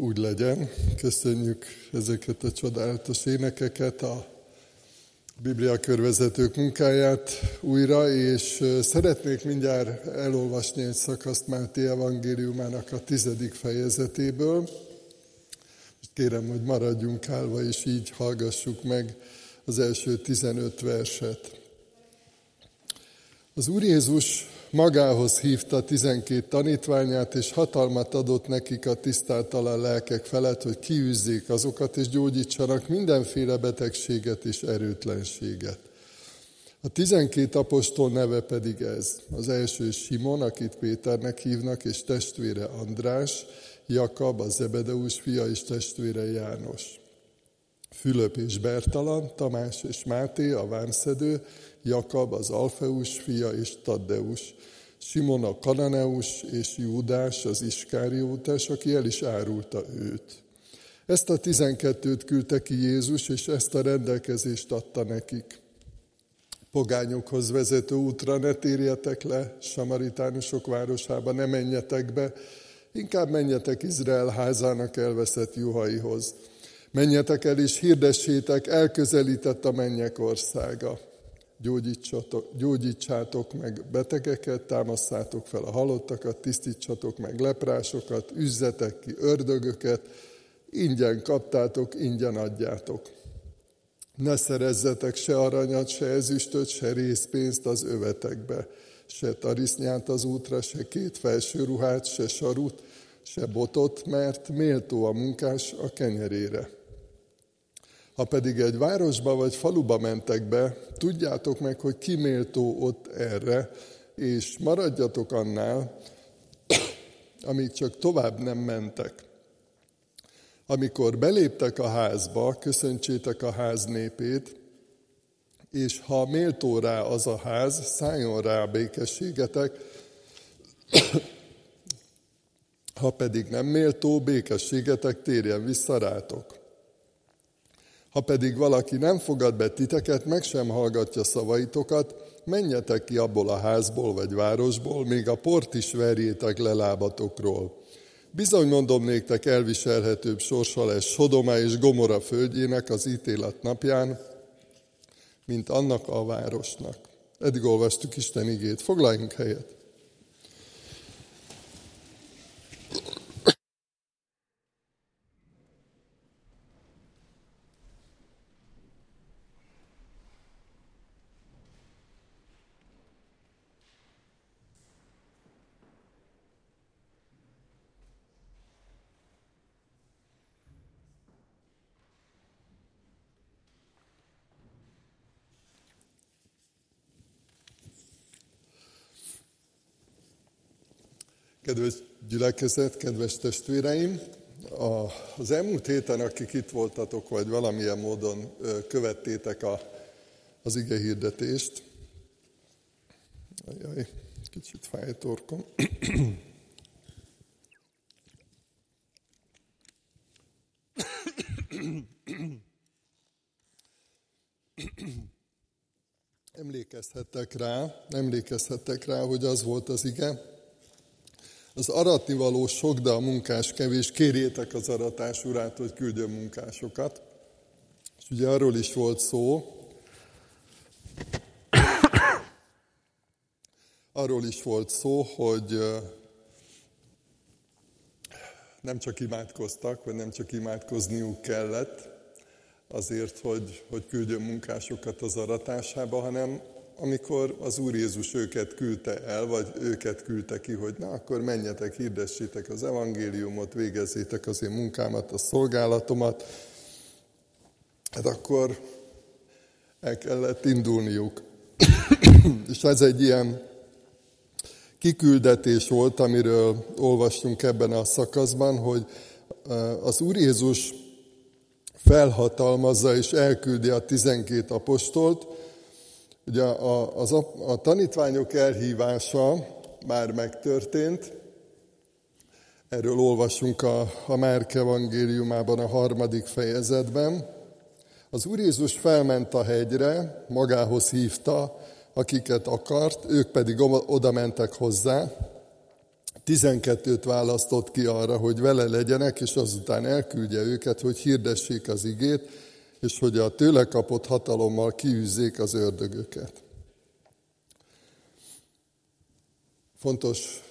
úgy legyen. Köszönjük ezeket a csodálatos énekeket, a Biblia körvezetők munkáját újra, és szeretnék mindjárt elolvasni egy szakaszt Máté evangéliumának a tizedik fejezetéből. Kérem, hogy maradjunk állva, és így hallgassuk meg az első 15 verset. Az Úr Jézus magához hívta tizenkét tanítványát, és hatalmat adott nekik a tisztáltalan lelkek felett, hogy kiűzzék azokat, és gyógyítsanak mindenféle betegséget és erőtlenséget. A tizenkét apostol neve pedig ez. Az első Simon, akit Péternek hívnak, és testvére András, Jakab, a Zebedeus fia, és testvére János. Fülöp és Bertalan, Tamás és Máté, a vámszedő, Jakab, az Alfeus fia, és Taddeus, Simon a Kananeus és Júdás, az Iskáriótás, aki el is árulta őt. Ezt a tizenkettőt küldte ki Jézus, és ezt a rendelkezést adta nekik. Pogányokhoz vezető útra ne térjetek le, samaritánusok városába ne menjetek be, inkább menjetek Izrael házának elveszett juhaihoz. Menjetek el és hirdessétek, elközelített a mennyek országa gyógyítsátok meg betegeket, támasztátok fel a halottakat, tisztítsatok meg leprásokat, üzzetek ki ördögöket, ingyen kaptátok, ingyen adjátok. Ne szerezzetek se aranyat, se ezüstöt, se részpénzt az övetekbe, se tarisznyát az útra, se két felső ruhát, se sarut, se botot, mert méltó a munkás a kenyerére. Ha pedig egy városba vagy faluba mentek be, tudjátok meg, hogy ki méltó ott erre, és maradjatok annál, amíg csak tovább nem mentek. Amikor beléptek a házba, köszöntsétek a ház népét, és ha méltó rá az a ház, szálljon rá a békességetek, ha pedig nem méltó, békességetek térjen vissza rátok. Ha pedig valaki nem fogad be titeket, meg sem hallgatja szavaitokat, menjetek ki abból a házból vagy városból, még a port is verjétek le lábatokról. Bizony mondom néktek, elviselhetőbb sorsa lesz Sodoma és Gomora földjének az ítélet napján, mint annak a városnak. Eddig olvastuk Isten igét. Foglaljunk helyet. Kedves gyülekezet, kedves testvéreim! Az elmúlt héten, akik itt voltatok, vagy valamilyen módon követtétek a, az ige hirdetést, Ajaj, kicsit fáj a torkom. Emlékezhettek rá, emlékezhettek rá, hogy az volt az ige, az aratnivaló sok, de a munkás kevés, kérjétek az aratás urát, hogy küldjön munkásokat. És ugye arról is volt szó, arról is volt szó, hogy nem csak imádkoztak, vagy nem csak imádkozniuk kellett azért, hogy, hogy küldjön munkásokat az aratásába, hanem amikor az Úr Jézus őket küldte el, vagy őket küldte ki, hogy na, akkor menjetek, hirdessétek az evangéliumot, végezzétek az én munkámat, a szolgálatomat, hát akkor el kellett indulniuk. És ez egy ilyen kiküldetés volt, amiről olvastunk ebben a szakaszban, hogy az Úr Jézus felhatalmazza és elküldi a tizenkét apostolt, Ugye a, az, a, tanítványok elhívása már megtörtént, erről olvasunk a, a Márk evangéliumában a harmadik fejezetben. Az Úr Jézus felment a hegyre, magához hívta, akiket akart, ők pedig oda mentek hozzá. Tizenkettőt választott ki arra, hogy vele legyenek, és azután elküldje őket, hogy hirdessék az igét, és hogy a tőle kapott hatalommal kiűzzék az ördögöket. Fontos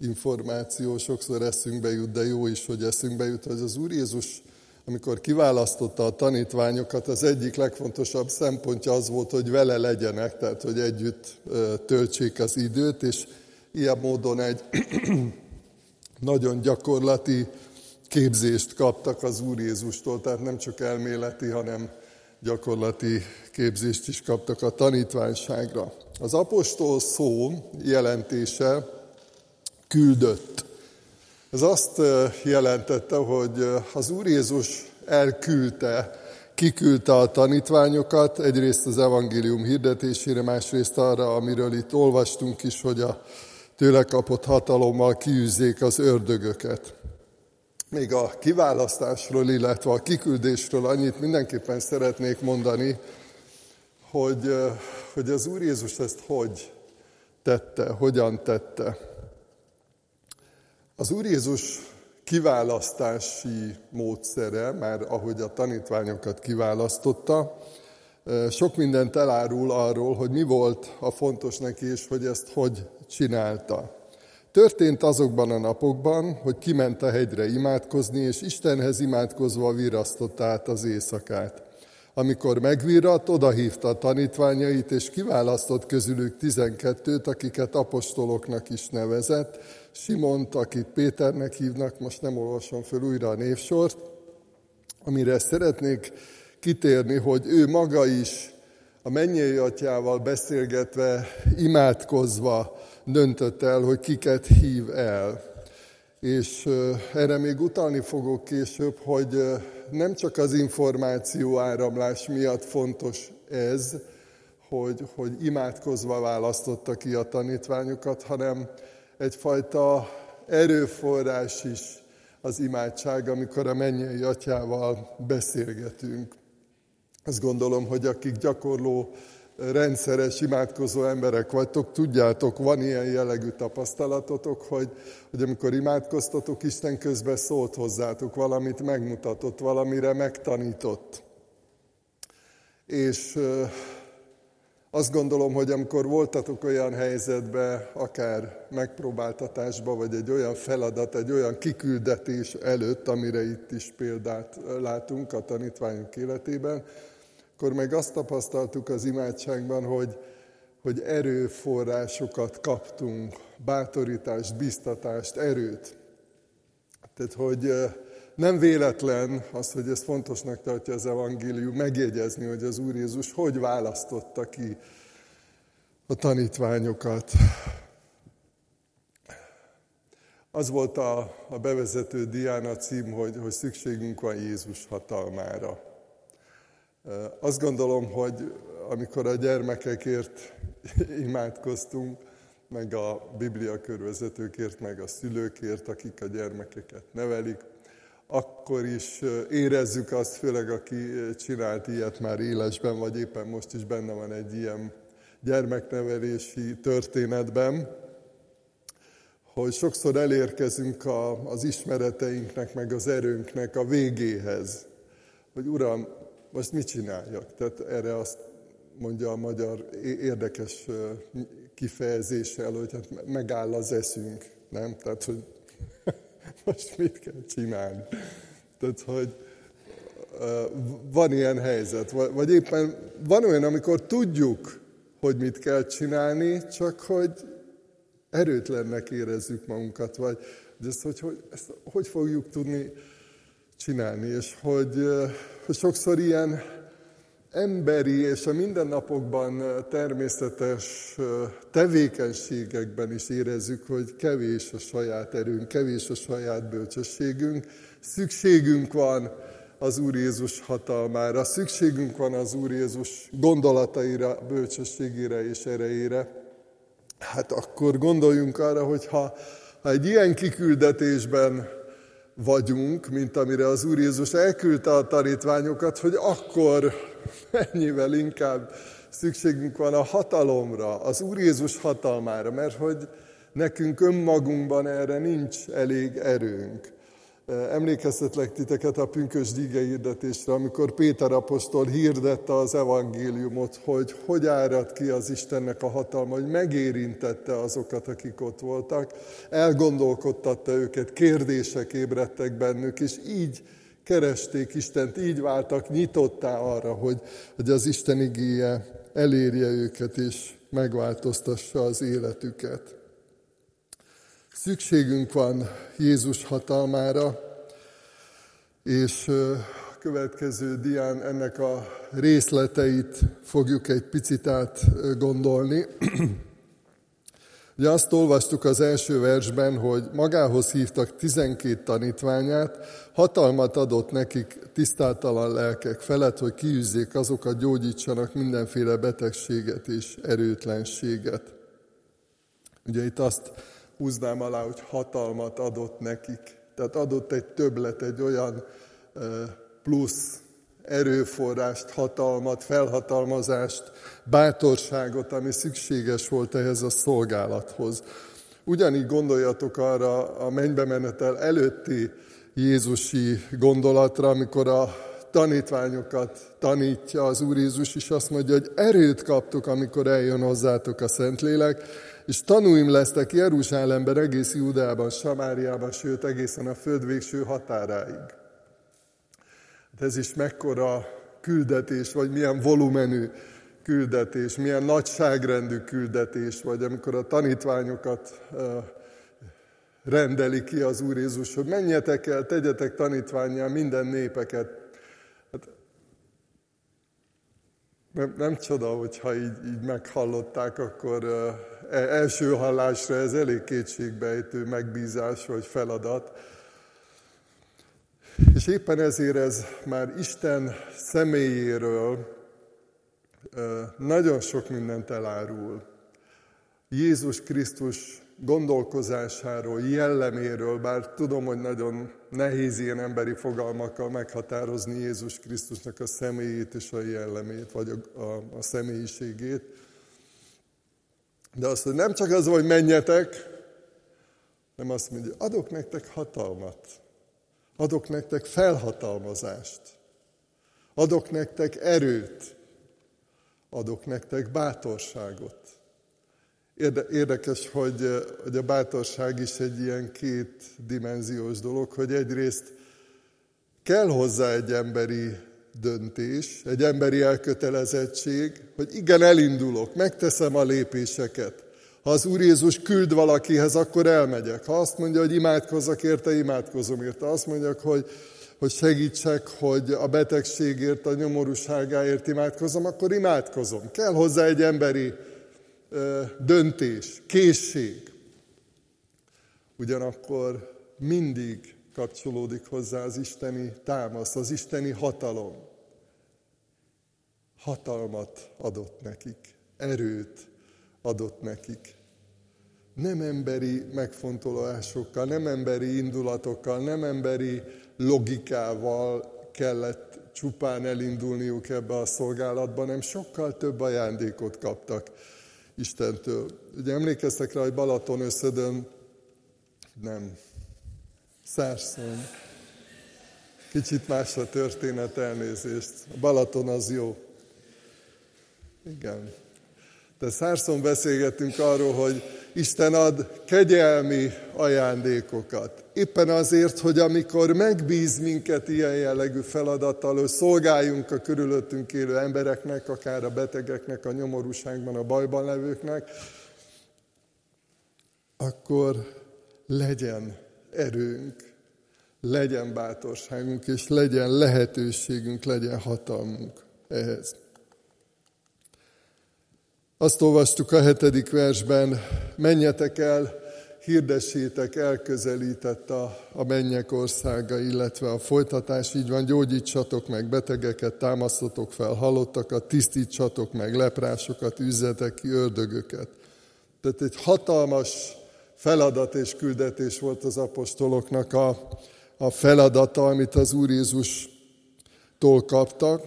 információ, sokszor eszünkbe jut, de jó is, hogy eszünkbe jut, hogy az Úr Jézus, amikor kiválasztotta a tanítványokat, az egyik legfontosabb szempontja az volt, hogy vele legyenek, tehát hogy együtt töltsék az időt, és ilyen módon egy nagyon gyakorlati képzést kaptak az Úr Jézustól, tehát nem csak elméleti, hanem gyakorlati képzést is kaptak a tanítványságra. Az apostol szó jelentése küldött. Ez azt jelentette, hogy az Úr Jézus elküldte, kiküldte a tanítványokat, egyrészt az evangélium hirdetésére, másrészt arra, amiről itt olvastunk is, hogy a tőle kapott hatalommal kiűzzék az ördögöket. Még a kiválasztásról, illetve a kiküldésről annyit mindenképpen szeretnék mondani, hogy, hogy az Úr Jézus ezt hogy tette, hogyan tette. Az Úr Jézus kiválasztási módszere, már ahogy a tanítványokat kiválasztotta, sok mindent elárul arról, hogy mi volt a fontos neki, és hogy ezt hogy csinálta. Történt azokban a napokban, hogy kiment a hegyre imádkozni, és Istenhez imádkozva virasztotta át az éjszakát. Amikor megvirrat, odahívta a tanítványait, és kiválasztott közülük tizenkettőt, akiket apostoloknak is nevezett, Simont, akit Péternek hívnak, most nem olvasom föl újra a névsort, amire szeretnék kitérni, hogy ő maga is a mennyei atyával beszélgetve, imádkozva döntött el, hogy kiket hív el. És erre még utalni fogok később, hogy nem csak az információ áramlás miatt fontos ez, hogy, hogy imádkozva választotta ki a tanítványokat, hanem egyfajta erőforrás is az imádság, amikor a mennyei atyával beszélgetünk. Azt gondolom, hogy akik gyakorló, rendszeres, imádkozó emberek vagytok, tudjátok, van ilyen jellegű tapasztalatotok, hogy, hogy amikor imádkoztatok, Isten közben szólt hozzátok, valamit megmutatott, valamire megtanított. És azt gondolom, hogy amikor voltatok olyan helyzetbe, akár megpróbáltatásba, vagy egy olyan feladat, egy olyan kiküldetés előtt, amire itt is példát látunk a tanítványok életében, akkor meg azt tapasztaltuk az imádságban, hogy, hogy erőforrásokat kaptunk, bátorítást, biztatást, erőt. Tehát, hogy nem véletlen az, hogy ez fontosnak tartja az evangélium, megjegyezni, hogy az Úr Jézus hogy választotta ki a tanítványokat. Az volt a, a bevezető diána cím, hogy, hogy szükségünk van Jézus hatalmára. Azt gondolom, hogy amikor a gyermekekért imádkoztunk, meg a Biblia körvezetőkért, meg a szülőkért, akik a gyermekeket nevelik, akkor is érezzük azt, főleg aki csinált ilyet már élesben, vagy éppen most is benne van egy ilyen gyermeknevelési történetben, hogy sokszor elérkezünk a, az ismereteinknek, meg az erőnknek a végéhez. Hogy Uram, most mit csináljak? Tehát erre azt mondja a magyar érdekes kifejezéssel, hogy hát megáll az eszünk, nem? Tehát, hogy most mit kell csinálni? Tehát, hogy van ilyen helyzet, vagy éppen van olyan, amikor tudjuk, hogy mit kell csinálni, csak hogy erőtlennek érezzük magunkat, vagy ezt hogy, hogy, ezt hogy fogjuk tudni csinálni, és hogy, sokszor ilyen emberi és a mindennapokban természetes tevékenységekben is érezzük, hogy kevés a saját erőnk, kevés a saját bölcsességünk. Szükségünk van az Úr Jézus hatalmára, szükségünk van az Úr Jézus gondolataira, bölcsességére és erejére. Hát akkor gondoljunk arra, hogy ha, ha egy ilyen kiküldetésben vagyunk, mint amire az Úr Jézus elküldte a tanítványokat, hogy akkor mennyivel inkább szükségünk van a hatalomra, az Úr Jézus hatalmára, mert hogy nekünk önmagunkban erre nincs elég erőnk. Emlékeztetlek titeket a pünkös hirdetésre, amikor Péter apostol hirdette az evangéliumot, hogy hogy árad ki az Istennek a hatalma, hogy megérintette azokat, akik ott voltak, elgondolkodtatta őket, kérdések ébredtek bennük, és így keresték Istent, így váltak nyitottá arra, hogy, hogy az Isten igéje elérje őket, és megváltoztassa az életüket. Szükségünk van Jézus hatalmára, és a következő dián ennek a részleteit fogjuk egy picit át gondolni. Ugye azt olvastuk az első versben, hogy magához hívtak tizenkét tanítványát, hatalmat adott nekik tisztátalan lelkek felett, hogy kiűzzék azokat, gyógyítsanak mindenféle betegséget és erőtlenséget. Ugye itt azt húznám alá, hogy hatalmat adott nekik. Tehát adott egy többlet, egy olyan plusz erőforrást, hatalmat, felhatalmazást, bátorságot, ami szükséges volt ehhez a szolgálathoz. Ugyanígy gondoljatok arra a mennybe menetel előtti Jézusi gondolatra, amikor a tanítványokat tanítja az Úr Jézus, és azt mondja, hogy erőt kaptok, amikor eljön hozzátok a Szentlélek, és tanúim lesztek Jeruzsálemben, egész Júdában, Samáriában, sőt egészen a föld végső határáig. Hát ez is mekkora küldetés, vagy milyen volumenű küldetés, milyen nagyságrendű küldetés, vagy amikor a tanítványokat rendeli ki az Úr Jézus, hogy menjetek el, tegyetek tanítványjá minden népeket. Hát, nem, nem csoda, hogyha így, így meghallották, akkor e, első hallásra ez elég kétségbejtő megbízás vagy feladat. És éppen ezért ez már Isten személyéről nagyon sok mindent elárul. Jézus Krisztus gondolkozásáról, jelleméről, bár tudom, hogy nagyon nehéz ilyen emberi fogalmakkal meghatározni Jézus Krisztusnak a személyét és a jellemét, vagy a, a, a személyiségét. De azt, hogy nem csak az, hogy menjetek, nem azt mondja, adok nektek hatalmat, adok nektek felhatalmazást, adok nektek erőt, adok nektek bátorságot. Érdekes, hogy, hogy a bátorság is egy ilyen két dimenziós dolog, hogy egyrészt kell hozzá egy emberi döntés, egy emberi elkötelezettség, hogy igen, elindulok, megteszem a lépéseket. Ha az Úr Jézus küld valakihez, akkor elmegyek. Ha azt mondja, hogy imádkozzak érte, imádkozom érte. Azt mondja, hogy, hogy segítsek, hogy a betegségért, a nyomorúságáért imádkozom, akkor imádkozom. Kell hozzá egy emberi döntés, készség. Ugyanakkor mindig kapcsolódik hozzá az isteni támasz, az isteni hatalom. Hatalmat adott nekik, erőt adott nekik. Nem emberi megfontolásokkal, nem emberi indulatokkal, nem emberi logikával kellett csupán elindulniuk ebbe a szolgálatba, hanem sokkal több ajándékot kaptak Istentől. Ugye emlékeztek rá, hogy Balaton összedön, nem, Szárszon. Kicsit más a történet, elnézést. A Balaton az jó. Igen. De Szárszon beszélgettünk arról, hogy Isten ad kegyelmi ajándékokat. Éppen azért, hogy amikor megbíz minket ilyen jellegű feladattal, hogy szolgáljunk a körülöttünk élő embereknek, akár a betegeknek, a nyomorúságban, a bajban levőknek, akkor legyen erőnk, legyen bátorságunk, és legyen lehetőségünk, legyen hatalmunk ehhez. Azt olvastuk a hetedik versben, menjetek el, hirdessétek, elközelített a, a mennyek országa, illetve a folytatás így van, gyógyítsatok meg betegeket, támasztatok fel halottakat, tisztítsatok meg leprásokat, üzzetek ki ördögöket. Tehát egy hatalmas feladat és küldetés volt az apostoloknak a, a feladata, amit az Úr Jézustól kaptak.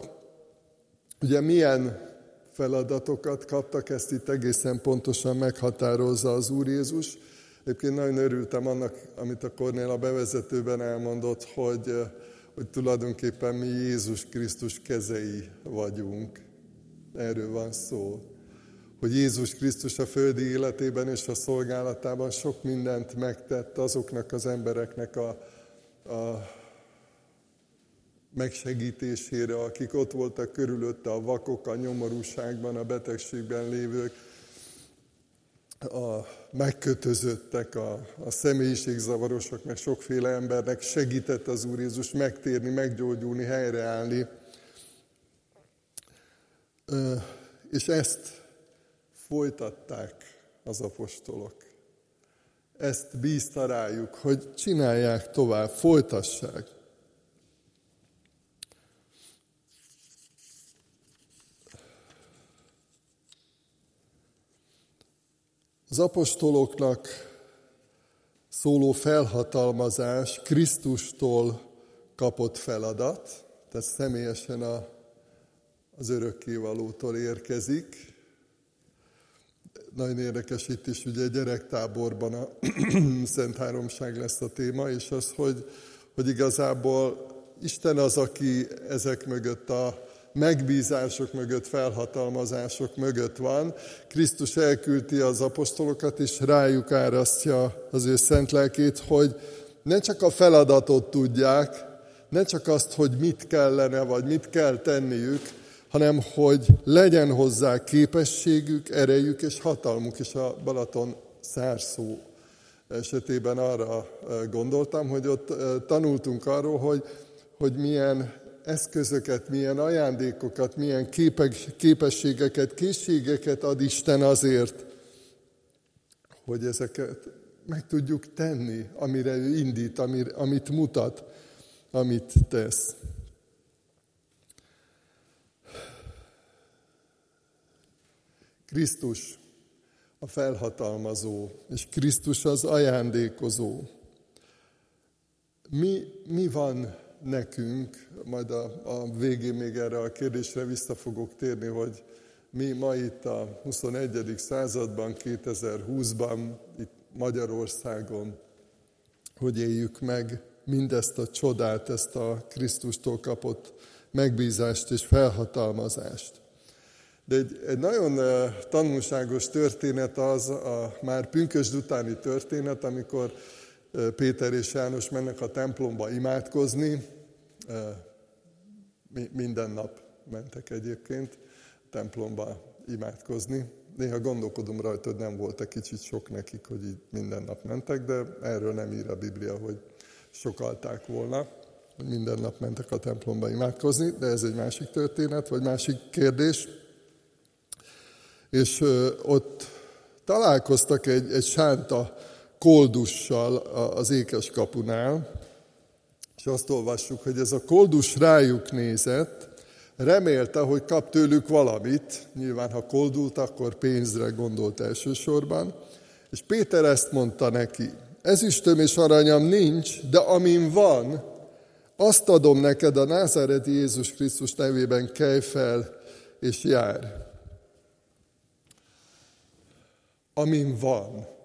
Ugye milyen feladatokat kaptak, ezt itt egészen pontosan meghatározza az Úr Jézus. Egyébként nagyon örültem annak, amit a Kornél a bevezetőben elmondott, hogy, hogy tulajdonképpen mi Jézus Krisztus kezei vagyunk. Erről van szó. Hogy Jézus Krisztus a földi életében és a szolgálatában sok mindent megtett azoknak az embereknek a, a megsegítésére, akik ott voltak körülötte, a vakok, a nyomorúságban, a betegségben lévők, a megkötözöttek, a, a személyiségzavarosok, meg sokféle embernek segített az Úr Jézus megtérni, meggyógyulni, helyreállni. És ezt folytatták az apostolok. Ezt bízta rájuk, hogy csinálják tovább, folytassák. Az apostoloknak szóló felhatalmazás Krisztustól kapott feladat, tehát személyesen a, az örökkévalótól érkezik. Nagyon érdekes itt is, ugye gyerektáborban a Szent Háromság lesz a téma, és az, hogy, hogy igazából Isten az, aki ezek mögött a megbízások mögött, felhatalmazások mögött van. Krisztus elküldi az apostolokat, és rájuk árasztja az ő szent lelkét, hogy ne csak a feladatot tudják, ne csak azt, hogy mit kellene, vagy mit kell tenniük, hanem hogy legyen hozzá képességük, erejük és hatalmuk. És a Balaton szárszó esetében arra gondoltam, hogy ott tanultunk arról, hogy, hogy milyen eszközöket, milyen ajándékokat, milyen képességeket, készségeket ad Isten azért, hogy ezeket meg tudjuk tenni, amire ő indít, amit mutat, amit tesz. Krisztus a felhatalmazó, és Krisztus az ajándékozó. Mi, mi van nekünk, majd a, a végén még erre a kérdésre vissza fogok térni, hogy mi ma itt a 21. században, 2020-ban, itt Magyarországon, hogy éljük meg mindezt a csodát, ezt a Krisztustól kapott megbízást és felhatalmazást. De egy, egy nagyon tanulságos történet az a már pünkösd utáni történet, amikor Péter és János mennek a templomba imádkozni, minden nap mentek egyébként templomba imádkozni. Néha gondolkodom rajta, hogy nem volt egy kicsit sok nekik, hogy így minden nap mentek, de erről nem ír a Biblia, hogy sokalták volna, hogy minden nap mentek a templomba imádkozni, de ez egy másik történet, vagy másik kérdés. És ott találkoztak egy, egy sánta koldussal az ékes kapunál, és azt olvassuk, hogy ez a koldus rájuk nézett, remélte, hogy kap tőlük valamit, nyilván ha koldult, akkor pénzre gondolt elsősorban, és Péter ezt mondta neki, ezüstöm és aranyam nincs, de amin van, azt adom neked a názáreti Jézus Krisztus nevében, kelj fel és jár. Amin van.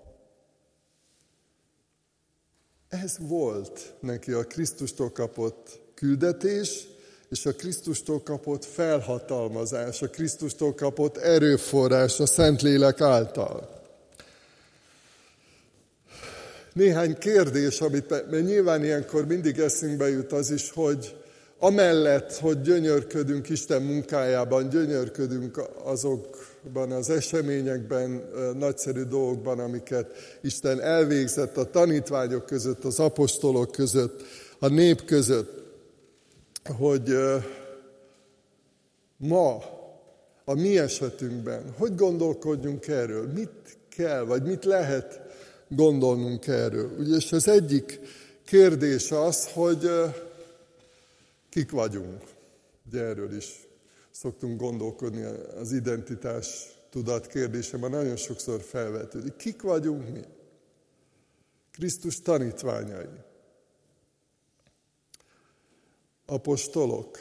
Ez volt neki a Krisztustól kapott küldetés, és a Krisztustól kapott felhatalmazás, a Krisztustól kapott erőforrás a Szentlélek által. Néhány kérdés, amit mert nyilván ilyenkor mindig eszünkbe jut az is, hogy amellett, hogy gyönyörködünk Isten munkájában, gyönyörködünk azok azokban az eseményekben, nagyszerű dolgokban, amiket Isten elvégzett a tanítványok között, az apostolok között, a nép között, hogy ma, a mi esetünkben, hogy gondolkodjunk erről, mit kell, vagy mit lehet gondolnunk erről. Ugye, és az egyik kérdés az, hogy kik vagyunk. Ugye erről is szoktunk gondolkodni, az identitás tudat kérdése már nagyon sokszor felvetődik. Kik vagyunk mi? Krisztus tanítványai. Apostolok.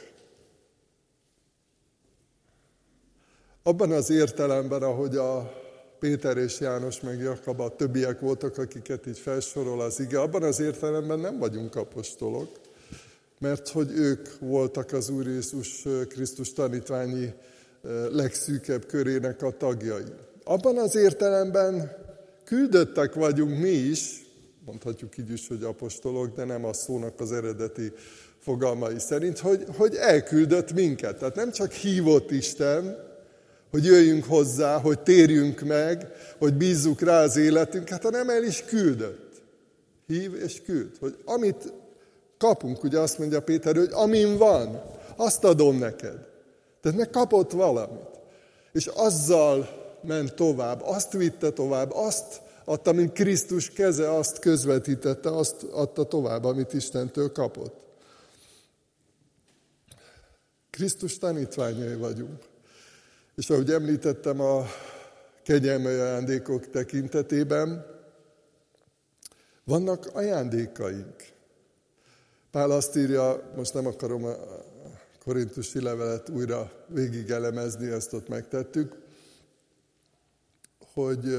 Abban az értelemben, ahogy a Péter és János meg Jakab, a többiek voltak, akiket így felsorol az ige. Abban az értelemben nem vagyunk apostolok, mert hogy ők voltak az Úr Jézus Krisztus tanítványi legszűkebb körének a tagjai. Abban az értelemben küldöttek vagyunk mi is, mondhatjuk így is, hogy apostolok, de nem a szónak az eredeti fogalmai szerint, hogy, hogy elküldött minket. Tehát nem csak hívott Isten, hogy jöjjünk hozzá, hogy térjünk meg, hogy bízzuk rá az életünket, hanem el is küldött. Hív és küld. Hogy amit kapunk, ugye azt mondja Péter, hogy amin van, azt adom neked. Tehát meg kapott valamit. És azzal ment tovább, azt vitte tovább, azt adta, mint Krisztus keze, azt közvetítette, azt adta tovább, amit Istentől kapott. Krisztus tanítványai vagyunk. És ahogy említettem a kegyelmi ajándékok tekintetében, vannak ajándékaink. Pál azt írja, most nem akarom a korintusi levelet újra végigelemezni, ezt ott megtettük, hogy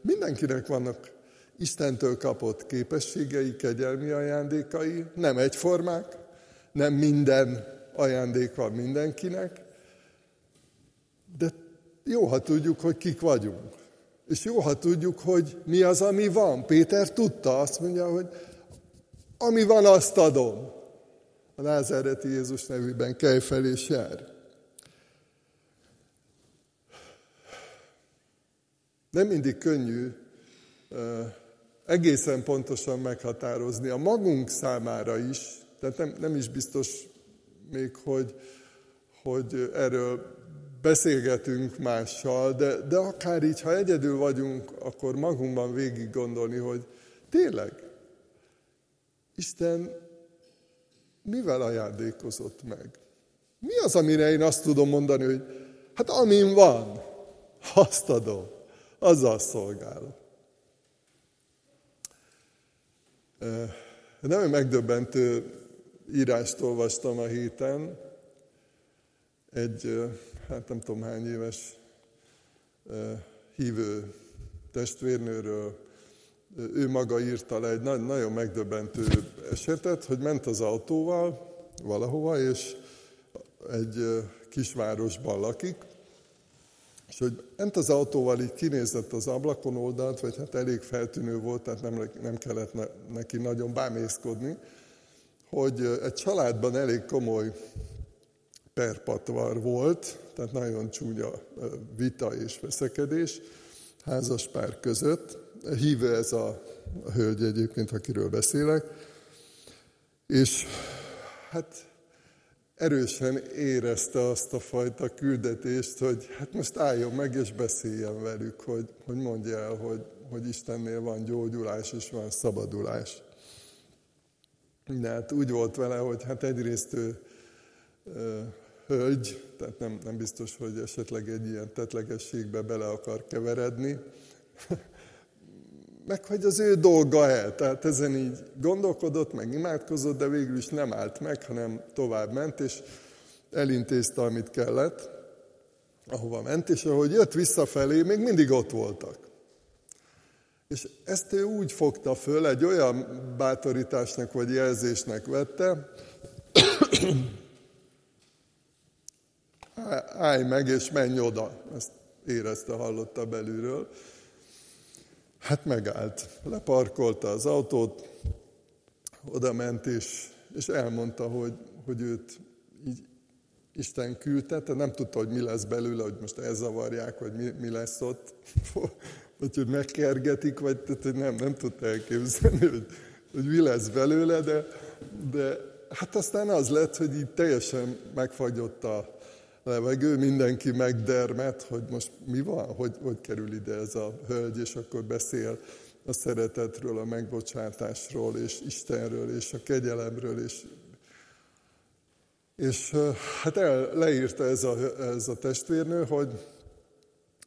mindenkinek vannak Istentől kapott képességei, kegyelmi ajándékai, nem egyformák, nem minden ajándék van mindenkinek, de jó, ha tudjuk, hogy kik vagyunk. És jó, ha tudjuk, hogy mi az, ami van. Péter tudta, azt mondja, hogy ami van, azt adom. A názáreti Jézus nevűben kelj fel és jár. Nem mindig könnyű egészen pontosan meghatározni a magunk számára is, tehát nem, nem is biztos még, hogy, hogy erről beszélgetünk mással, de, de akár így, ha egyedül vagyunk, akkor magunkban végig gondolni, hogy tényleg, Isten mivel ajándékozott meg? Mi az, amire én azt tudom mondani, hogy hát amin van, azt adom, azzal szolgálok. Nem megdöbbentő írást olvastam a héten, egy, hát nem tudom hány éves hívő testvérnőről, ő maga írta le egy nagyon megdöbbentő esetet, hogy ment az autóval valahova, és egy kisvárosban lakik, és hogy ment az autóval, így kinézett az ablakon oldalt, vagy hát elég feltűnő volt, tehát nem, nem kellett neki nagyon bámészkodni, hogy egy családban elég komoly perpatvar volt, tehát nagyon csúnya vita és veszekedés házas pár között. Híve ez a, a hölgy egyébként, akiről beszélek. És hát erősen érezte azt a fajta küldetést, hogy hát most álljon meg és beszéljen velük, hogy, hogy mondja el, hogy, hogy Istennél van gyógyulás és van szabadulás. De hát úgy volt vele, hogy hát egyrészt ő hölgy, tehát nem, nem biztos, hogy esetleg egy ilyen tetlegességbe bele akar keveredni, meg hogy az ő dolga el. Tehát ezen így gondolkodott, meg imádkozott, de végül is nem állt meg, hanem tovább ment, és elintézte, amit kellett, ahova ment, és ahogy jött visszafelé, még mindig ott voltak. És ezt ő úgy fogta föl, egy olyan bátorításnak vagy jelzésnek vette, állj meg és menj oda. Ezt érezte, hallotta belülről. Hát megállt, leparkolta az autót, oda ment, és, és elmondta, hogy, hogy őt így Isten küldte, tehát nem tudta, hogy mi lesz belőle, hogy most elzavarják, vagy mi, mi lesz ott, vagy hogy megkergetik, vagy tehát, hogy nem, nem tudta elképzelni, hogy, hogy mi lesz belőle, de, de hát aztán az lett, hogy így teljesen megfagyott a, levegő, mindenki megdermet, hogy most mi van, hogy, hogy kerül ide ez a hölgy, és akkor beszél a szeretetről, a megbocsátásról, és Istenről, és a kegyelemről, és, és hát el, leírta ez a, ez a testvérnő, hogy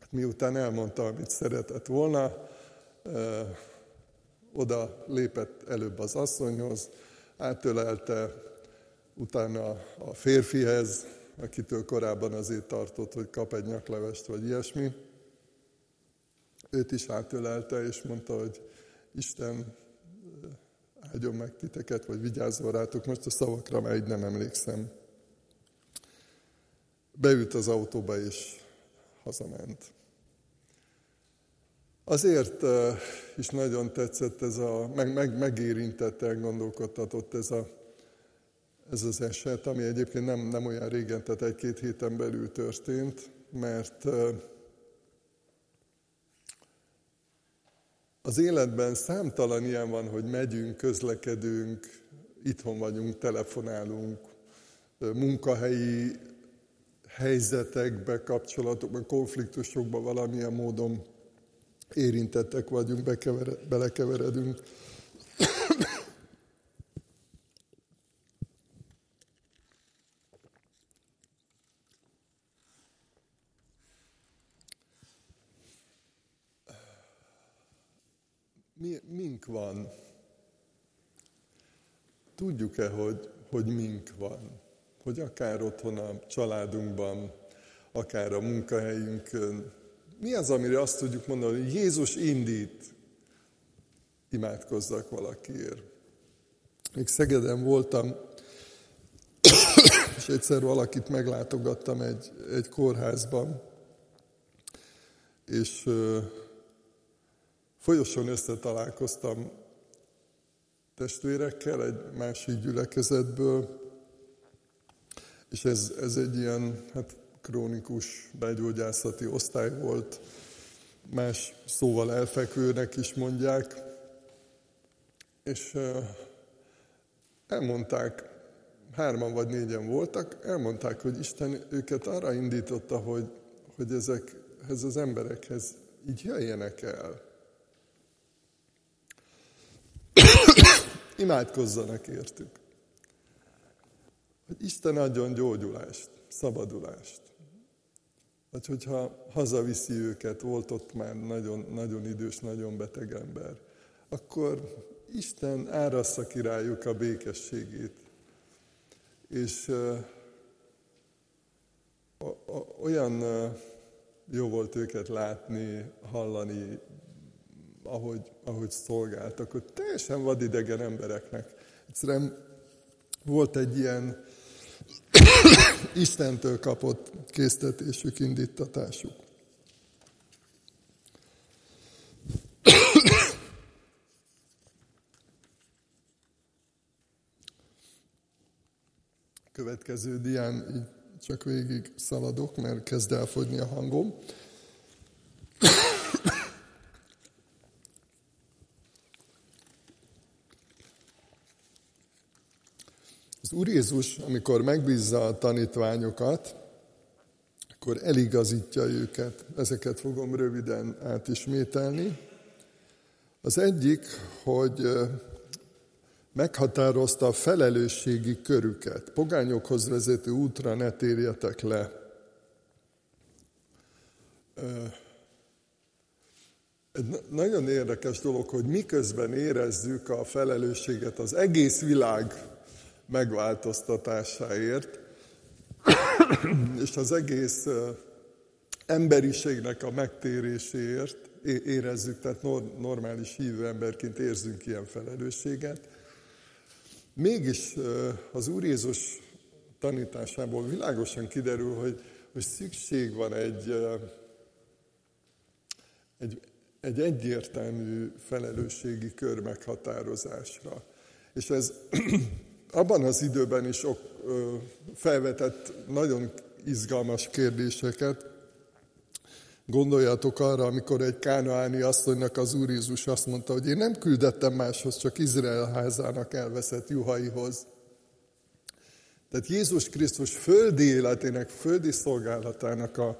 miután elmondta, amit szeretett volna, oda lépett előbb az asszonyhoz, átölelte, utána a férfihez, akitől korábban azért tartott, hogy kap egy nyaklevest, vagy ilyesmi. őt is átölelte, és mondta, hogy Isten áldjon meg titeket, vagy vigyázzon rátok. Most a szavakra már így nem emlékszem. Beült az autóba, és hazament. Azért is nagyon tetszett ez a, meg, meg, megérintett, elgondolkodtatott ez, a, ez az eset, ami egyébként nem, nem olyan régen, tehát egy-két héten belül történt, mert az életben számtalan ilyen van, hogy megyünk, közlekedünk, itthon vagyunk, telefonálunk, munkahelyi helyzetekbe, kapcsolatokba, konfliktusokba valamilyen módon érintettek vagyunk, bekevere, belekeveredünk. Mi, mink van? Tudjuk-e, hogy, hogy mink van? Hogy akár otthon a családunkban, akár a munkahelyünkön, mi az, amire azt tudjuk mondani, hogy Jézus indít, imádkozzak valakiért. Még Szegeden voltam, és egyszer valakit meglátogattam egy, egy kórházban, és folyosón összetalálkoztam testvérekkel egy másik gyülekezetből, és ez, ez egy ilyen, hát krónikus begyógyászati osztály volt, más szóval elfekvőnek is mondják, és elmondták, hárman vagy négyen voltak, elmondták, hogy Isten őket arra indította, hogy, hogy ezekhez az emberekhez így jöjjenek el. Imádkozzanak értük. Hogy Isten adjon gyógyulást, szabadulást. Vagy hogyha hazaviszi őket, volt ott már nagyon, nagyon idős, nagyon beteg ember, akkor Isten árassza királyuk a békességét. És olyan jó volt őket látni, hallani, ahogy, ahogy szolgáltak, hogy teljesen vadidegen embereknek. Egyszerűen volt egy ilyen Istentől kapott késztetésük, indítatásuk. Következő dián így csak végig szaladok, mert kezd elfogyni a hangom. Úr Jézus, amikor megbízza a tanítványokat, akkor eligazítja őket. Ezeket fogom röviden átismételni. Az egyik, hogy meghatározta a felelősségi körüket. Pogányokhoz vezető útra ne térjetek le. Egy nagyon érdekes dolog, hogy miközben érezzük a felelősséget az egész világ megváltoztatásáért, és az egész emberiségnek a megtéréséért érezzük, tehát normális hívő emberként érzünk ilyen felelősséget. Mégis az Úr Jézus tanításából világosan kiderül, hogy, hogy szükség van egy, egy, egy egyértelmű felelősségi kör meghatározásra. És ez abban az időben is ok, felvetett nagyon izgalmas kérdéseket. Gondoljatok arra, amikor egy kánaáni asszonynak az Úr Jézus azt mondta, hogy én nem küldettem máshoz, csak Izrael házának elveszett juhaihoz. Tehát Jézus Krisztus földi életének, földi szolgálatának a,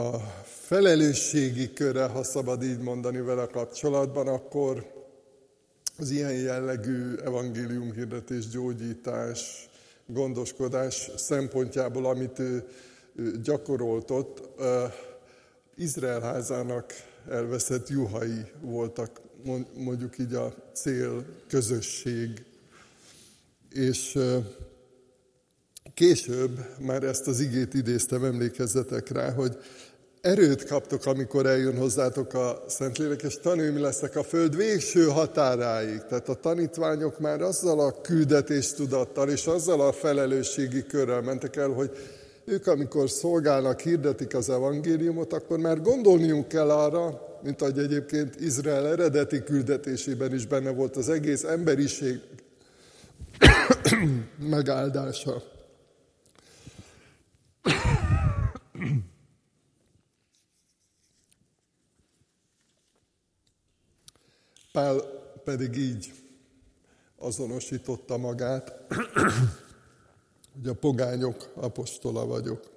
a felelősségi köre, ha szabad így mondani vele kapcsolatban, akkor az ilyen jellegű evangéliumhirdetés, gyógyítás, gondoskodás szempontjából, amit ő, gyakorolt ott, Izrael házának elveszett juhai voltak, mondjuk így a cél közösség. És később már ezt az igét idéztem, emlékezzetek rá, hogy erőt kaptok, amikor eljön hozzátok a Szentlélek, és tanulmi leszek a föld végső határáig. Tehát a tanítványok már azzal a küldetéstudattal és azzal a felelősségi körrel mentek el, hogy ők, amikor szolgálnak, hirdetik az evangéliumot, akkor már gondolniunk kell arra, mint ahogy egyébként Izrael eredeti küldetésében is benne volt az egész emberiség megáldása. Pál pedig így azonosította magát, hogy a pogányok apostola vagyok.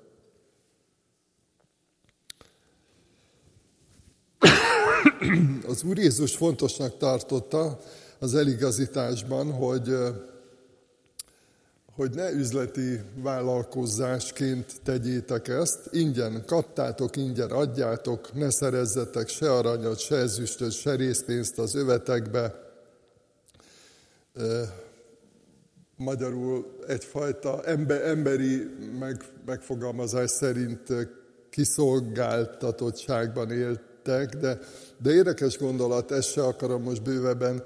Az Úr Jézus fontosnak tartotta az eligazításban, hogy, hogy ne üzleti vállalkozásként tegyétek ezt, ingyen kaptátok, ingyen adjátok, ne szerezzetek se aranyat, se ezüstöt, se részpénzt az övetekbe, magyarul egyfajta ember, emberi meg, megfogalmazás szerint kiszolgáltatottságban éltek, de, de érdekes gondolat, ezt se akarom most bővebben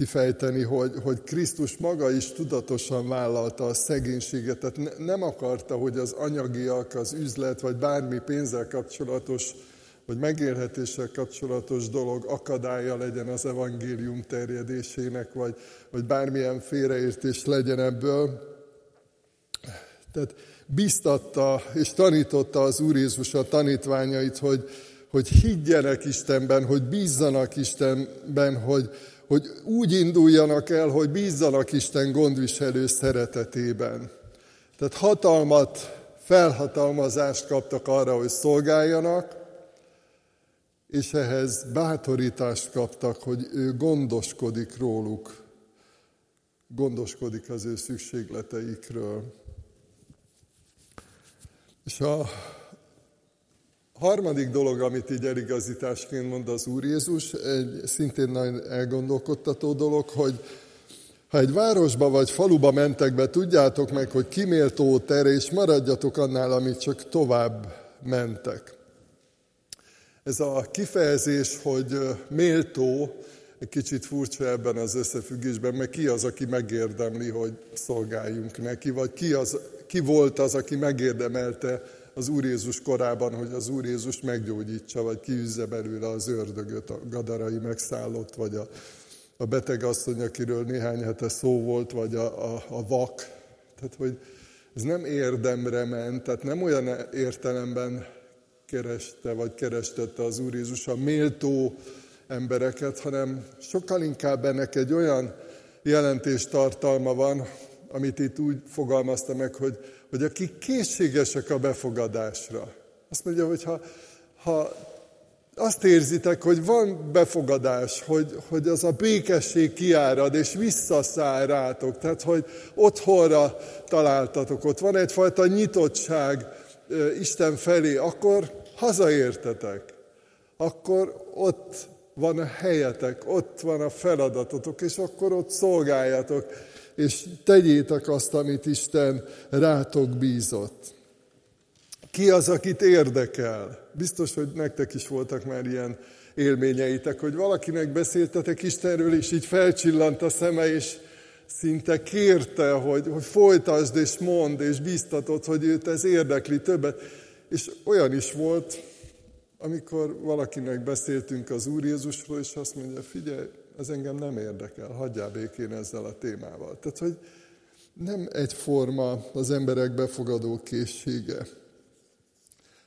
kifejteni, hogy, hogy Krisztus maga is tudatosan vállalta a szegénységet, tehát ne, nem akarta, hogy az anyagiak, az üzlet, vagy bármi pénzzel kapcsolatos hogy megélhetéssel kapcsolatos dolog akadálya legyen az evangélium terjedésének, vagy, vagy bármilyen félreértés legyen ebből. Tehát biztatta és tanította az Úr Jézus a tanítványait, hogy, hogy higgyenek Istenben, hogy bízzanak Istenben, hogy, hogy úgy induljanak el, hogy bízzanak Isten gondviselő szeretetében. Tehát hatalmat, felhatalmazást kaptak arra, hogy szolgáljanak, és ehhez bátorítást kaptak, hogy ő gondoskodik róluk, gondoskodik az ő szükségleteikről. És a harmadik dolog, amit így eligazításként mond az Úr Jézus, egy szintén nagyon elgondolkodtató dolog, hogy ha egy városba vagy faluba mentek be, tudjátok meg, hogy kiméltó tere, és maradjatok annál, amit csak tovább mentek. Ez a kifejezés, hogy méltó, egy kicsit furcsa ebben az összefüggésben, mert ki az, aki megérdemli, hogy szolgáljunk neki, vagy ki, az, ki volt az, aki megérdemelte az Úr Jézus korában, hogy az Úr Jézus meggyógyítsa, vagy kiűzze belőle az ördögöt, a gadarai megszállott, vagy a, a beteg asszony, akiről néhány hete szó volt, vagy a, a, a vak. Tehát, hogy ez nem érdemre ment, tehát nem olyan értelemben kereste, vagy kerestette az Úr Jézus a méltó embereket, hanem sokkal inkább ennek egy olyan jelentés tartalma van, amit itt úgy fogalmazta meg, hogy, hogy akik készségesek a befogadásra. Azt mondja, hogy ha, ha azt érzitek, hogy van befogadás, hogy, hogy az a békesség kiárad, és visszaszáll rátok, tehát hogy otthonra találtatok, ott van egyfajta nyitottság Isten felé, akkor hazaértetek, akkor ott van a helyetek, ott van a feladatotok, és akkor ott szolgáljátok, és tegyétek azt, amit Isten rátok bízott. Ki az, akit érdekel? Biztos, hogy nektek is voltak már ilyen élményeitek, hogy valakinek beszéltetek Istenről, és így felcsillant a szeme, és szinte kérte, hogy, hogy folytasd és mondd, és biztatod, hogy őt ez érdekli többet. És olyan is volt, amikor valakinek beszéltünk az Úr Jézusról, és azt mondja, figyelj, ez engem nem érdekel, hagyjál békén ezzel a témával. Tehát, hogy nem egyforma az emberek befogadó készsége.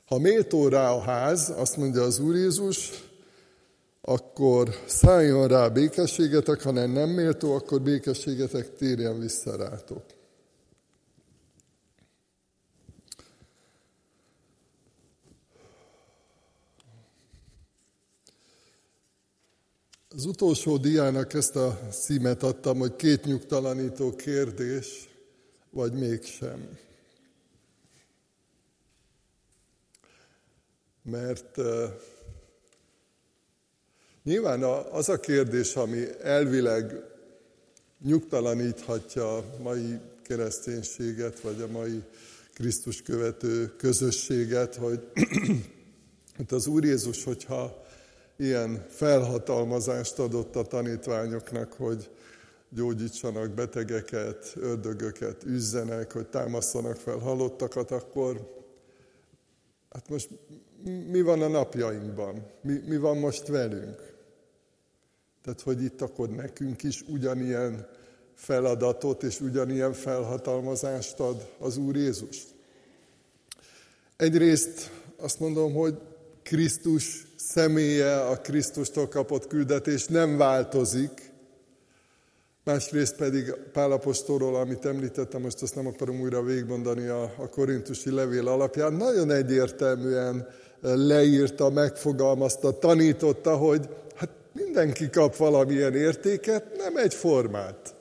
Ha méltó rá a ház, azt mondja az Úr Jézus, akkor szálljon rá békességetek, ha nem, nem méltó, akkor békességetek térjen vissza rátok. Az utolsó diának ezt a címet adtam, hogy két nyugtalanító kérdés, vagy mégsem. Mert nyilván az a kérdés, ami elvileg nyugtalaníthatja a mai kereszténységet, vagy a mai Krisztus követő közösséget, hogy az Úr Jézus, hogyha ilyen felhatalmazást adott a tanítványoknak, hogy gyógyítsanak betegeket, ördögöket, üzzenek, hogy támasztanak fel halottakat, akkor hát most mi van a napjainkban? Mi, mi van most velünk? Tehát, hogy itt akkor nekünk is ugyanilyen feladatot és ugyanilyen felhatalmazást ad az Úr Jézus. Egyrészt azt mondom, hogy Krisztus személye, a Krisztustól kapott küldetés nem változik, másrészt pedig Pálapostól, amit említettem, most azt nem akarom újra végigmondani a, a korintusi levél alapján, nagyon egyértelműen leírta, megfogalmazta, tanította, hogy hát mindenki kap valamilyen értéket, nem egy formát.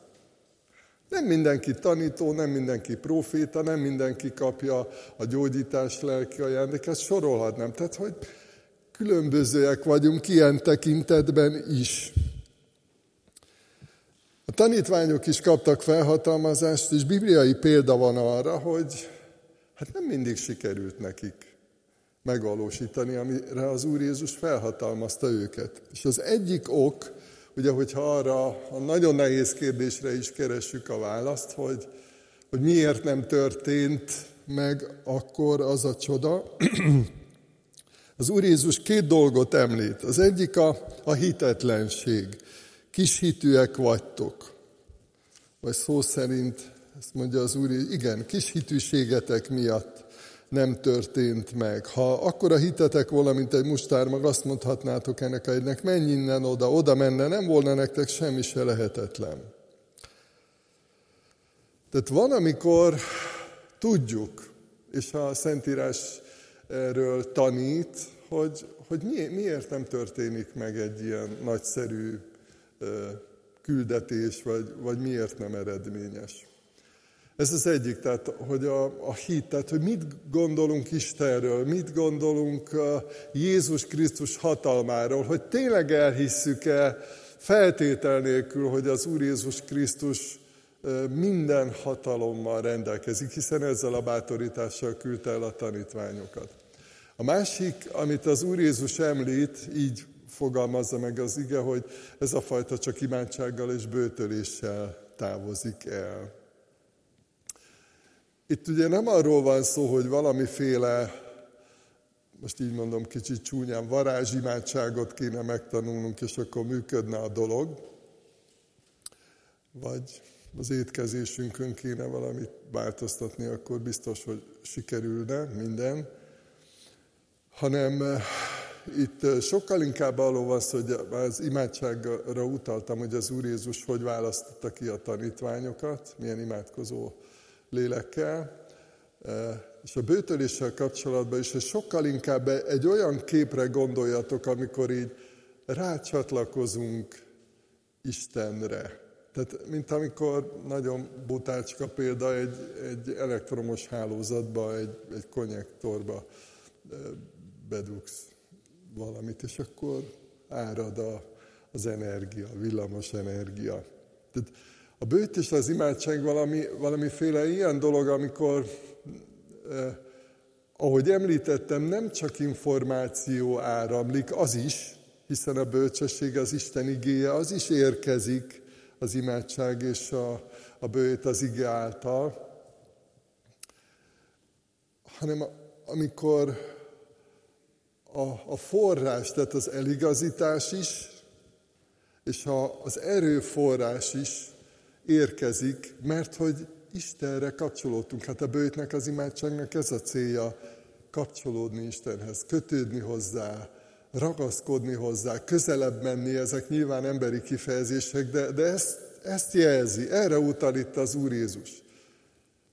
Nem mindenki tanító, nem mindenki proféta, nem mindenki kapja a gyógyítás lelki ajándékát, sorolhatnám. Tehát, hogy különbözőek vagyunk ilyen tekintetben is. A tanítványok is kaptak felhatalmazást, és bibliai példa van arra, hogy hát nem mindig sikerült nekik megvalósítani, amire az Úr Jézus felhatalmazta őket. És az egyik ok, ugye, hogyha arra a nagyon nehéz kérdésre is keressük a választ, hogy, hogy miért nem történt meg akkor az a csoda, az Úr Jézus két dolgot említ. Az egyik a, a hitetlenség. Kis hitűek vagytok. Vagy szó szerint, ezt mondja az Úr, igen, kis hitűségetek miatt nem történt meg. Ha akkora hitetek volna, mint egy mustármag, azt mondhatnátok ennek a egynek, menj innen oda, oda menne, nem volna nektek semmi se lehetetlen. Tehát van, amikor tudjuk, és a Szentírás erről tanít, hogy, hogy miért nem történik meg egy ilyen nagyszerű küldetés, vagy, vagy miért nem eredményes. Ez az egyik, tehát hogy a, a hit, tehát hogy mit gondolunk Istenről, mit gondolunk Jézus Krisztus hatalmáról, hogy tényleg elhisszük-e feltétel nélkül, hogy az Úr Jézus Krisztus minden hatalommal rendelkezik, hiszen ezzel a bátorítással küldte el a tanítványokat. A másik, amit az Úr Jézus említ, így fogalmazza meg az ige, hogy ez a fajta csak imádsággal és bőtöléssel távozik el. Itt ugye nem arról van szó, hogy valamiféle, most így mondom kicsit csúnyán, varázsimádságot kéne megtanulnunk, és akkor működne a dolog, vagy az étkezésünkön kéne valamit változtatni, akkor biztos, hogy sikerülne minden, hanem eh, itt eh, sokkal inkább arról van hogy az imádságra utaltam, hogy az Úr Jézus hogy választotta ki a tanítványokat, milyen imádkozó lélekkel, e, és a bőtöléssel kapcsolatban is, és sokkal inkább egy olyan képre gondoljatok, amikor így rácsatlakozunk Istenre. Tehát, mint amikor nagyon butácska példa, egy, egy elektromos hálózatba, egy, egy konnektorba e, bedugsz valamit, és akkor árad a, az energia, villamos energia. Tehát a bőt és az imádság valami, valamiféle ilyen dolog, amikor, eh, ahogy említettem, nem csak információ áramlik, az is, hiszen a bölcsesség az Isten igéje, az is érkezik az imádság és a, a bőt az ige által, hanem amikor a, a forrás, tehát az eligazítás is, és a, az erőforrás is érkezik, mert hogy Istenre kapcsolódtunk. Hát a bőtnek, az imádságnak ez a célja, kapcsolódni Istenhez, kötődni hozzá, ragaszkodni hozzá, közelebb menni, ezek nyilván emberi kifejezések, de, de ezt, ezt jelzi, erre utal itt az Úr Jézus.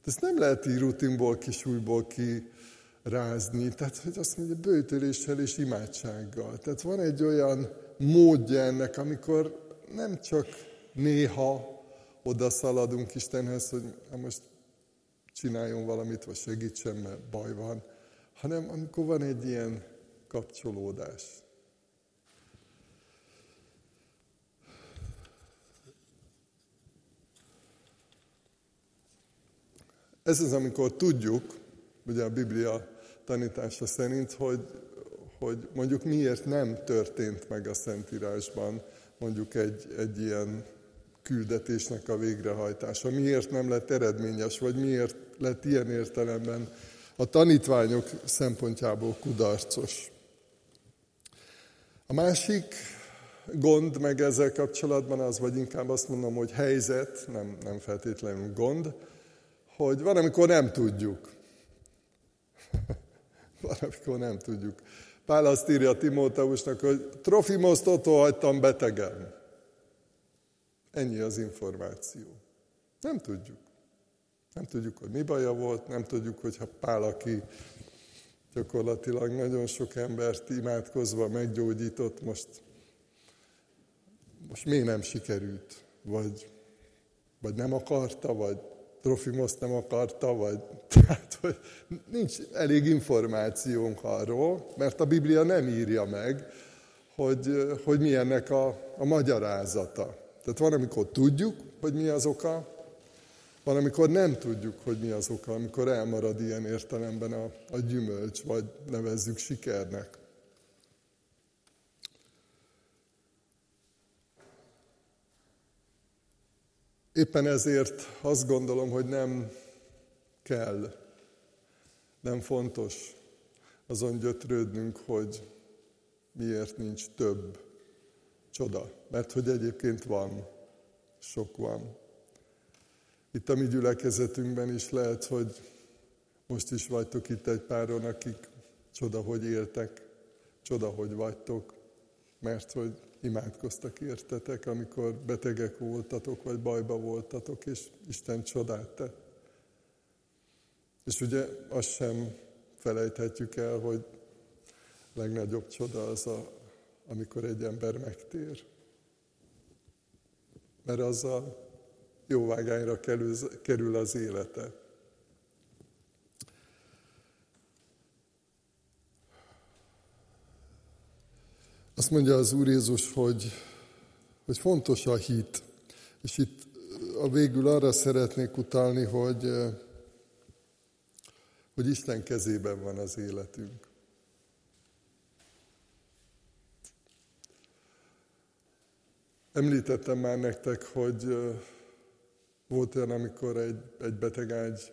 Ezt nem lehet így rutinból, kisújból kirázni, tehát hogy azt mondja, bőtöléssel és imádsággal. Tehát van egy olyan módja ennek, amikor nem csak néha, oda szaladunk Istenhez, hogy most csináljon valamit, vagy segítsen, mert baj van, hanem amikor van egy ilyen kapcsolódás. Ez az, amikor tudjuk, ugye a Biblia tanítása szerint, hogy, hogy mondjuk miért nem történt meg a Szentírásban mondjuk egy, egy ilyen küldetésnek a végrehajtása, miért nem lett eredményes, vagy miért lett ilyen értelemben a tanítványok szempontjából kudarcos. A másik gond meg ezzel kapcsolatban az, vagy inkább azt mondom, hogy helyzet, nem, nem feltétlenül gond, hogy van, amikor nem tudjuk. van, amikor nem tudjuk. Pál azt írja Timóteusnak, hogy Trofimoszt otthon hagytam betegen. Ennyi az információ. Nem tudjuk. Nem tudjuk, hogy mi baja volt, nem tudjuk, hogyha Pál, aki gyakorlatilag nagyon sok embert imádkozva meggyógyított, most, most miért nem sikerült? Vagy, vagy nem akarta, vagy Trofimos nem akarta, vagy tehát, hogy nincs elég információnk arról, mert a Biblia nem írja meg, hogy, hogy mi ennek a, a magyarázata. Tehát van, amikor tudjuk, hogy mi az oka, van, amikor nem tudjuk, hogy mi az oka, amikor elmarad ilyen értelemben a, a gyümölcs, vagy nevezzük sikernek. Éppen ezért azt gondolom, hogy nem kell, nem fontos azon gyötrődnünk, hogy miért nincs több csoda. Mert hogy egyébként van, sok van. Itt a mi gyülekezetünkben is lehet, hogy most is vagytok itt egy páron, akik csoda, hogy éltek, csoda, hogy vagytok, mert hogy imádkoztak értetek, amikor betegek voltatok, vagy bajba voltatok, és Isten csodát tett. És ugye azt sem felejthetjük el, hogy legnagyobb csoda az, a, amikor egy ember megtér. Mert azzal jóvágányra kerül az élete. Azt mondja az Úr Jézus, hogy, hogy fontos a hit. És itt a végül arra szeretnék utalni, hogy, hogy Isten kezében van az életünk. Említettem már nektek, hogy volt olyan, amikor egy, egy betegágy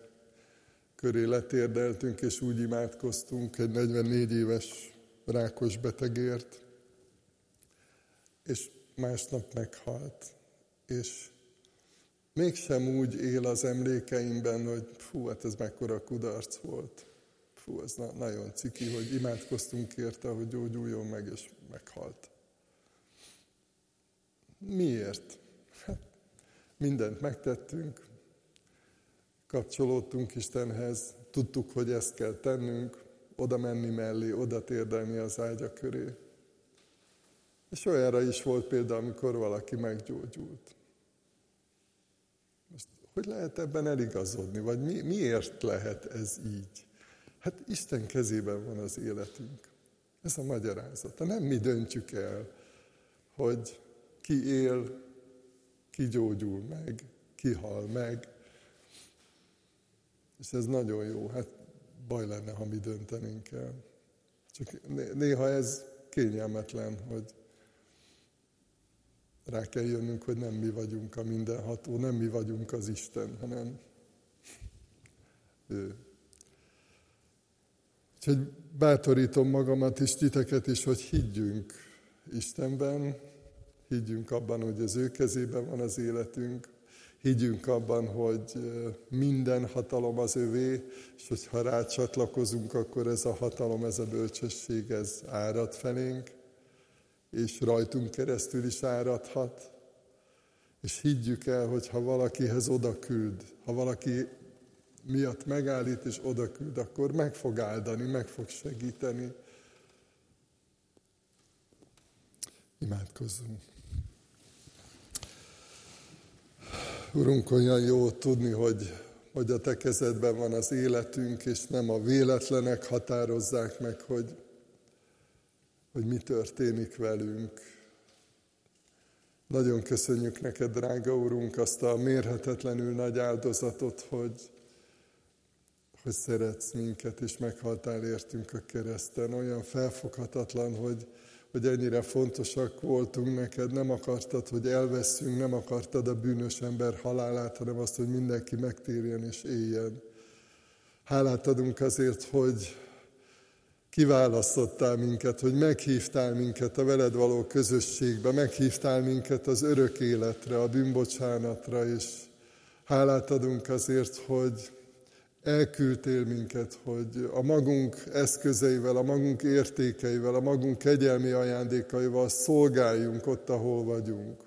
köré letérdeltünk, és úgy imádkoztunk egy 44 éves rákos betegért, és másnap meghalt. És mégsem úgy él az emlékeimben, hogy fú, hát ez mekkora kudarc volt. Fú, ez na- nagyon ciki, hogy imádkoztunk érte, hogy gyógyuljon meg, és meghalt. Miért? Hát, mindent megtettünk, kapcsolódtunk Istenhez, tudtuk, hogy ezt kell tennünk, oda menni mellé, oda térdelni az ágya köré. És olyanra is volt példa, amikor valaki meggyógyult. Most hogy lehet ebben eligazodni, vagy mi, miért lehet ez így? Hát Isten kezében van az életünk. Ez a magyarázata. Nem mi döntjük el, hogy ki él, ki gyógyul meg, ki hal meg. És ez nagyon jó. Hát baj lenne, ha mi döntenénk el. Csak néha ez kényelmetlen, hogy rá kell jönnünk, hogy nem mi vagyunk a mindenható, nem mi vagyunk az Isten, hanem ő. Úgyhogy bátorítom magamat és titeket is, hogy higgyünk Istenben, higgyünk abban, hogy az ő kezében van az életünk, higgyünk abban, hogy minden hatalom az övé, és hogyha rá csatlakozunk, akkor ez a hatalom, ez a bölcsesség, ez árad felénk, és rajtunk keresztül is áradhat. És higgyük el, hogy ha valakihez oda küld, ha valaki miatt megállít és oda küld, akkor meg fog áldani, meg fog segíteni. Imádkozzunk. Urunk, olyan jó tudni, hogy, hogy a Te kezedben van az életünk, és nem a véletlenek határozzák meg, hogy hogy mi történik velünk. Nagyon köszönjük neked, drága Urunk, azt a mérhetetlenül nagy áldozatot, hogy, hogy szeretsz minket, és meghaltál értünk a kereszten. Olyan felfoghatatlan, hogy, hogy ennyire fontosak voltunk neked, nem akartad, hogy elveszünk, nem akartad a bűnös ember halálát, hanem azt, hogy mindenki megtérjen és éljen. Hálát adunk azért, hogy kiválasztottál minket, hogy meghívtál minket a veled való közösségbe, meghívtál minket az örök életre, a bűnbocsánatra, és hálát adunk azért, hogy elküldtél minket, hogy a magunk eszközeivel, a magunk értékeivel, a magunk kegyelmi ajándékaival szolgáljunk ott, ahol vagyunk.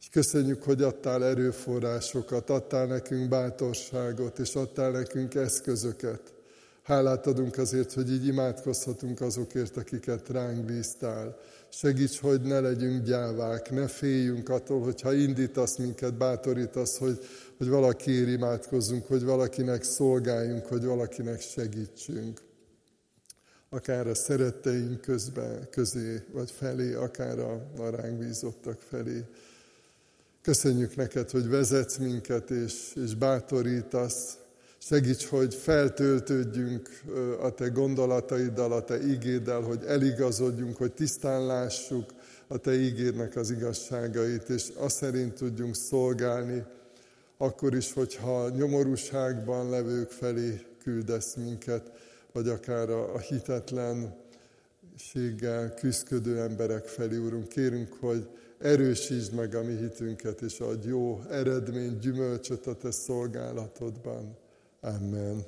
És köszönjük, hogy adtál erőforrásokat, adtál nekünk bátorságot, és adtál nekünk eszközöket. Hálát adunk azért, hogy így imádkozhatunk azokért, akiket ránk bíztál. Segíts, hogy ne legyünk gyávák, ne féljünk attól, hogyha indítasz minket, bátorítasz, hogy, hogy valakiért imádkozzunk, hogy valakinek szolgáljunk, hogy valakinek segítsünk. Akár a szeretteink közben, közé vagy felé, akár a, a ránk bízottak felé. Köszönjük neked, hogy vezetsz minket és, és bátorítasz. Segíts, hogy feltöltődjünk a te gondolataiddal, a te ígéddel, hogy eligazodjunk, hogy tisztán lássuk a te ígédnek az igazságait, és azt szerint tudjunk szolgálni, akkor is, hogyha nyomorúságban levők felé küldesz minket, vagy akár a, hitetlenséggel küzdködő emberek felé, Úrunk. Kérünk, hogy erősítsd meg a mi hitünket, és adj jó eredmény, gyümölcsöt a Te szolgálatodban. Amen.